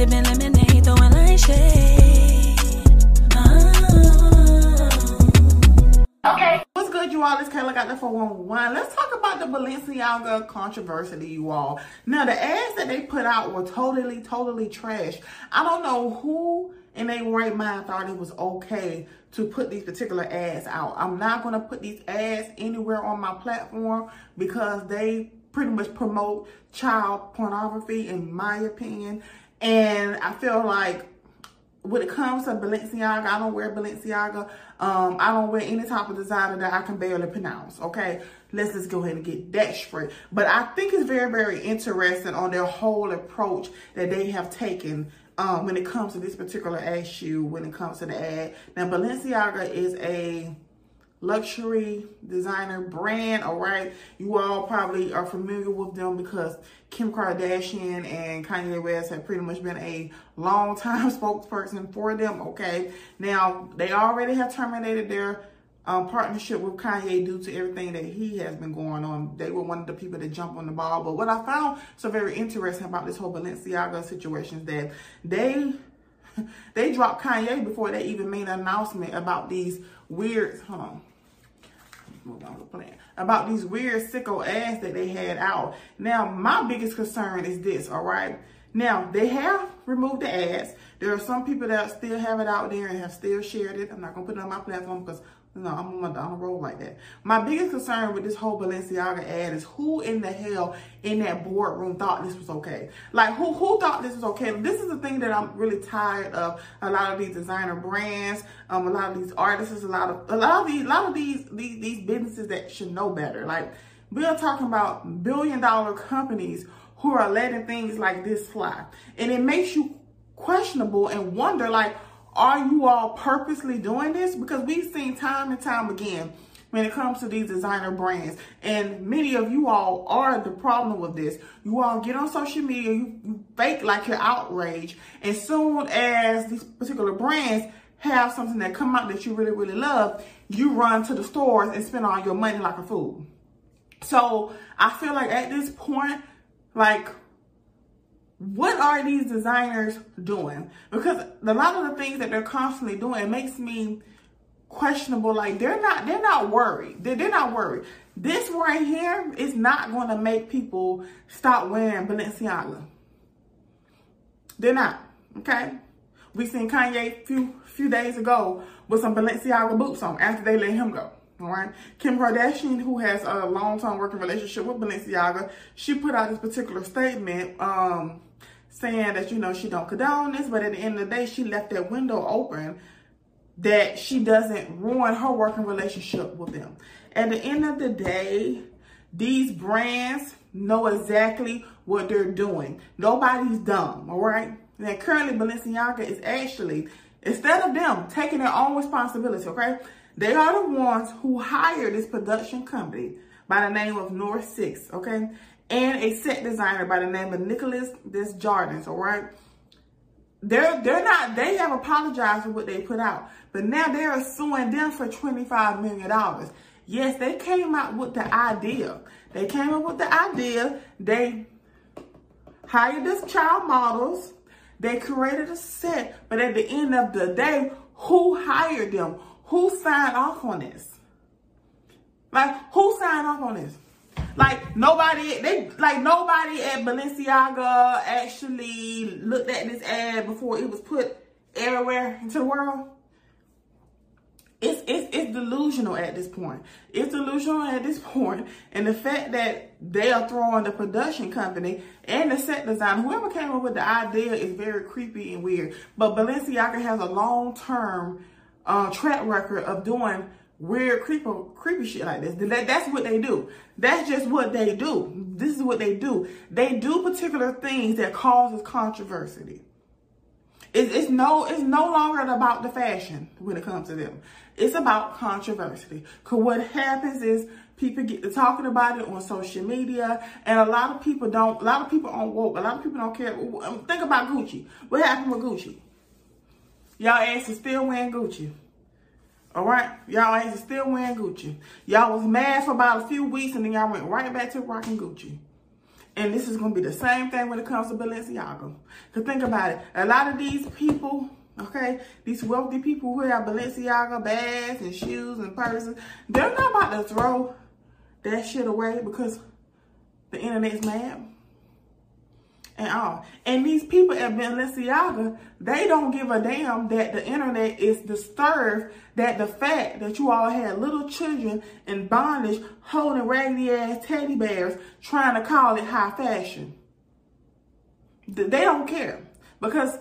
Sipping lemonade, throwing light shade. Oh. Okay. What's good, you all? It's Kayla got the 411. Let's talk about the Balenciaga controversy, you all. Now, the ads that they put out were totally, totally trash. I don't know who in their right mind thought it was okay to put these particular ads out. I'm not going to put these ads anywhere on my platform because they pretty much promote child pornography, in my opinion. And I feel like when it comes to Balenciaga, I don't wear Balenciaga. Um, I don't wear any type of designer that I can barely pronounce. Okay, let's just go ahead and get that straight. But I think it's very, very interesting on their whole approach that they have taken um, when it comes to this particular issue. When it comes to the ad, now Balenciaga is a luxury designer brand, all right? You all probably are familiar with them because Kim Kardashian and Kanye West have pretty much been a long time spokesperson for them, okay? Now, they already have terminated their um, partnership with Kanye due to everything that he has been going on. They were one of the people that jumped on the ball. But what I found so very interesting about this whole Balenciaga situation is that they they dropped Kanye before they even made an announcement about these weird, hold on, about these weird sicko ads that they had out. Now, my biggest concern is this, all right? Now, they have removed the ads. There are some people that still have it out there and have still shared it. I'm not going to put it on my platform because no, I'm on, my, on a roll like that. My biggest concern with this whole Balenciaga ad is who in the hell in that boardroom thought this was okay? Like who who thought this was okay? This is the thing that I'm really tired of. A lot of these designer brands, um, a lot of these artists, a lot of a lot of these, a lot of these these these businesses that should know better. Like we're talking about billion dollar companies who are letting things like this fly, and it makes you questionable and wonder like are you all purposely doing this? Because we've seen time and time again when it comes to these designer brands. And many of you all are the problem with this. You all get on social media, you, you fake like you're outraged. And soon as these particular brands have something that come out that you really, really love, you run to the stores and spend all your money like a fool. So I feel like at this point, like what are these designers doing? Because a lot of the things that they're constantly doing, makes me questionable. Like they're not, they're not worried. They're, they're not worried. This right here is not going to make people stop wearing Balenciaga. They're not. Okay. We seen Kanye few few days ago with some Balenciaga boots on after they let him go. All right. Kim Kardashian, who has a long-term working relationship with Balenciaga, she put out this particular statement. Um, saying that, you know, she don't condone this, but at the end of the day, she left that window open that she doesn't ruin her working relationship with them. At the end of the day, these brands know exactly what they're doing. Nobody's dumb, all right? Now, currently, Balenciaga is actually, instead of them taking their own responsibility, okay? They are the ones who hired this production company by the name of North Six, okay? And a set designer by the name of Nicholas this Desjardins, all right? They're, they're not, they have apologized for what they put out, but now they're suing them for $25 million. Yes, they came out with the idea. They came up with the idea. They hired this child models. They created a set, but at the end of the day, who hired them? Who signed off on this? Like, who signed off on this? Like nobody, they like nobody at Balenciaga actually looked at this ad before it was put everywhere into the world. It's, it's, it's delusional at this point. It's delusional at this point. And the fact that they are throwing the production company and the set design, whoever came up with the idea is very creepy and weird. But Balenciaga has a long-term uh, track record of doing weird creepy creepy shit like this. That, that's what they do. That's just what they do. This is what they do. They do particular things that causes controversy. It's, it's no it's no longer about the fashion when it comes to them. It's about controversy. Cause what happens is people get to talking about it on social media, and a lot of people don't. A lot of people aren't woke. A lot of people don't care. Think about Gucci. What happened with Gucci? Y'all asses still wearing Gucci. All right, y'all ain't still wearing Gucci. Y'all was mad for about a few weeks and then y'all went right back to rocking Gucci. And this is going to be the same thing when it comes to Balenciaga. Because think about it. A lot of these people, okay, these wealthy people who have Balenciaga bags and shoes and purses, they're not about to throw that shit away because the internet's mad and all. And these people at Balenciaga, they don't give a damn that the internet is disturbed that the fact that you all had little children in bondage holding raggedy ass teddy bears trying to call it high fashion. They don't care because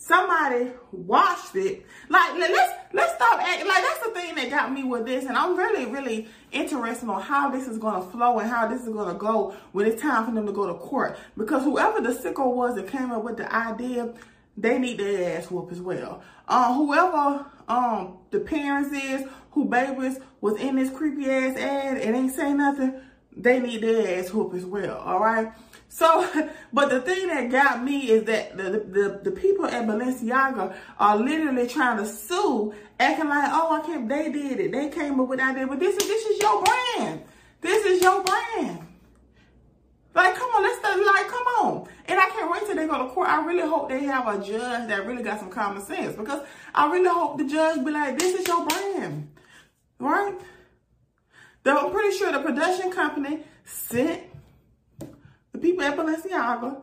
somebody watched it. Like let's let's stop acting like that's the thing that got me with this, and I'm really really interested on how this is gonna flow and how this is gonna go when it's time for them to go to court. Because whoever the sicko was that came up with the idea, they need their ass whoop as well. Uh, whoever um the parents is who babies was in this creepy ass ad and ain't say nothing, they need their ass whoop as well. All right. So, but the thing that got me is that the, the, the people at Balenciaga are literally trying to sue, acting like, oh, I can't, they did it. They came up with that but this is, this is your brand. This is your brand. Like, come on, let's, like, come on. And I can't wait till they go to court. I really hope they have a judge that really got some common sense because I really hope the judge be like, this is your brand, right? Though I'm pretty sure the production company sent the people at Balenciaga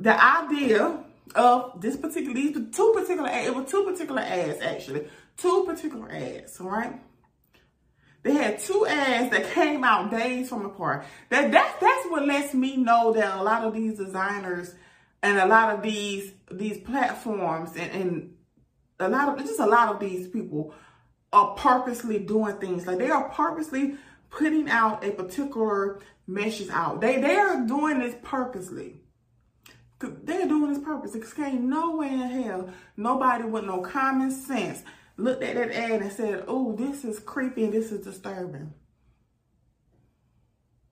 the idea of this particular, these two particular ads, it was two particular ads actually, two particular ads, all right? They had two ads that came out days from apart. That, that That's what lets me know that a lot of these designers and a lot of these these platforms and, and a lot of, just a lot of these people are purposely doing things. Like they are purposely putting out a particular message out. They they are doing this purposely. They're doing this purposely. Because ain't no way in hell nobody with no common sense looked at that ad and said, oh, this is creepy and this is disturbing.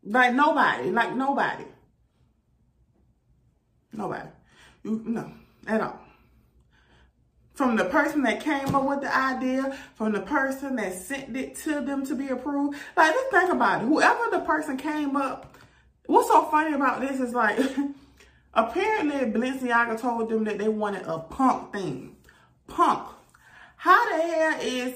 Like nobody. Like nobody. Nobody. You, no, at all from the person that came up with the idea, from the person that sent it to them to be approved. Like, just think about it. Whoever the person came up, what's so funny about this is like, apparently Balenciaga told them that they wanted a punk thing. Punk. How the hell is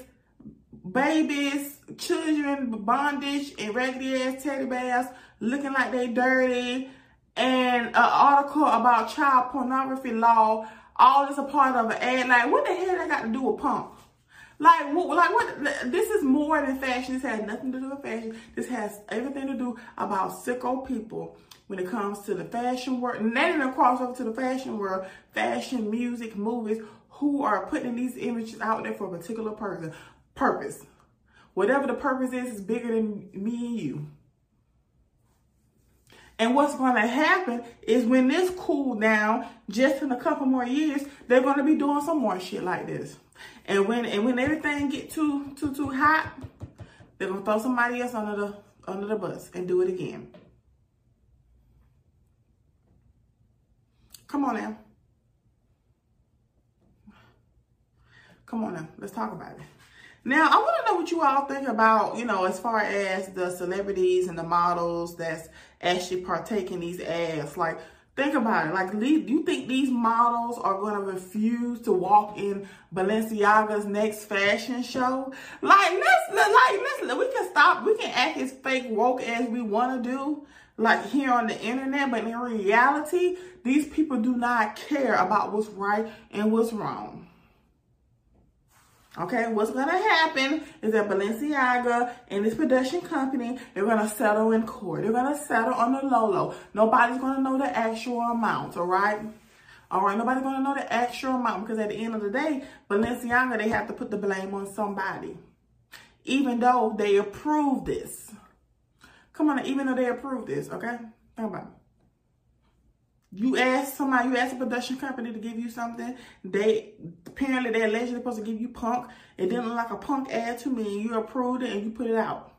babies, children, bondage, and raggedy ass teddy bears looking like they dirty, and an article about child pornography law all this a part of an ad. Like, what the hell that got to do with punk? Like, what, like what? This is more than fashion. This has nothing to do with fashion. This has everything to do about sicko people when it comes to the fashion world. And then it cross over to the fashion world, fashion, music, movies, who are putting these images out there for a particular person, purpose. Whatever the purpose is, is bigger than me and you. And what's going to happen is when this cool down, just in a couple more years, they're going to be doing some more shit like this. And when and when everything get too too too hot, they're gonna throw somebody else under the under the bus and do it again. Come on now. Come on now. Let's talk about it. Now, I want to know what you all think about, you know, as far as the celebrities and the models that's actually partaking these ads. Like, think about it. Like, do you think these models are going to refuse to walk in Balenciaga's next fashion show? Like, let's, like, let's, we can stop, we can act as fake woke as we want to do, like here on the internet, but in reality, these people do not care about what's right and what's wrong. Okay, what's going to happen is that Balenciaga and this production company, they're going to settle in court. They're going to settle on the low. Nobody's going to know the actual amount, all right? All right, nobody's going to know the actual amount because at the end of the day, Balenciaga, they have to put the blame on somebody. Even though they approved this. Come on, even though they approved this, okay? Think about it. You ask somebody, you ask a production company to give you something. They apparently they're allegedly supposed to give you punk. It didn't look like a punk ad to me. You approved it and you put it out.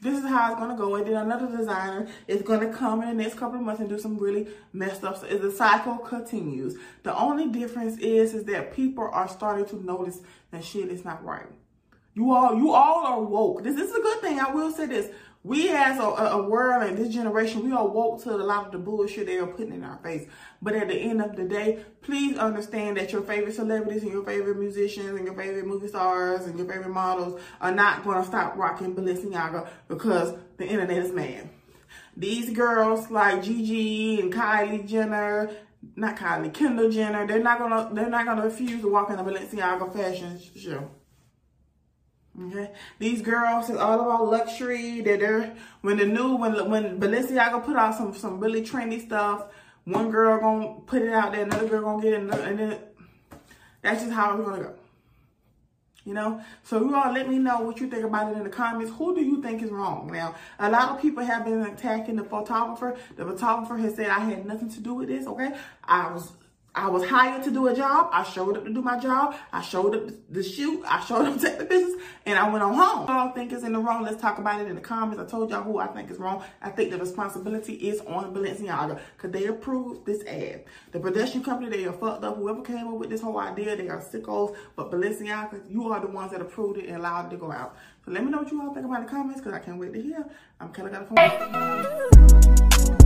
This is how it's gonna go. And then another designer is gonna come in the next couple of months and do some really messed up. So the cycle continues. The only difference is is that people are starting to notice that shit is not right. You all, you all are woke. This, this is a good thing. I will say this. We as a, a, world and this generation, we are woke to a lot of the bullshit they are putting in our face. But at the end of the day, please understand that your favorite celebrities and your favorite musicians and your favorite movie stars and your favorite models are not going to stop rocking Balenciaga because the internet is mad. These girls like Gigi and Kylie Jenner, not Kylie, Kendall Jenner, they're not gonna they're not gonna refuse to walk in a Balenciaga fashion show. Okay, these girls is all about luxury. That they're when the new when when Balenciaga put out some some really trendy stuff, one girl gonna put it out there, another girl gonna get it, and then that's just how it's gonna go. You know, so you all let me know what you think about it in the comments. Who do you think is wrong? Now, a lot of people have been attacking the photographer. The photographer has said I had nothing to do with this. Okay, I was I was hired to do a job. I showed up to do my job. I showed up to shoot. I showed up to take the business and I went on home. I don't think is in the wrong. Let's talk about it in the comments. I told y'all who I think is wrong. I think the responsibility is on Balenciaga because they approved this ad. The production company, they are fucked up. Whoever came up with this whole idea, they are sickos. But Balenciaga, you are the ones that approved it and allowed it to go out. So let me know what you all think about the comments because I can't wait to hear. I'm Kelly Got a.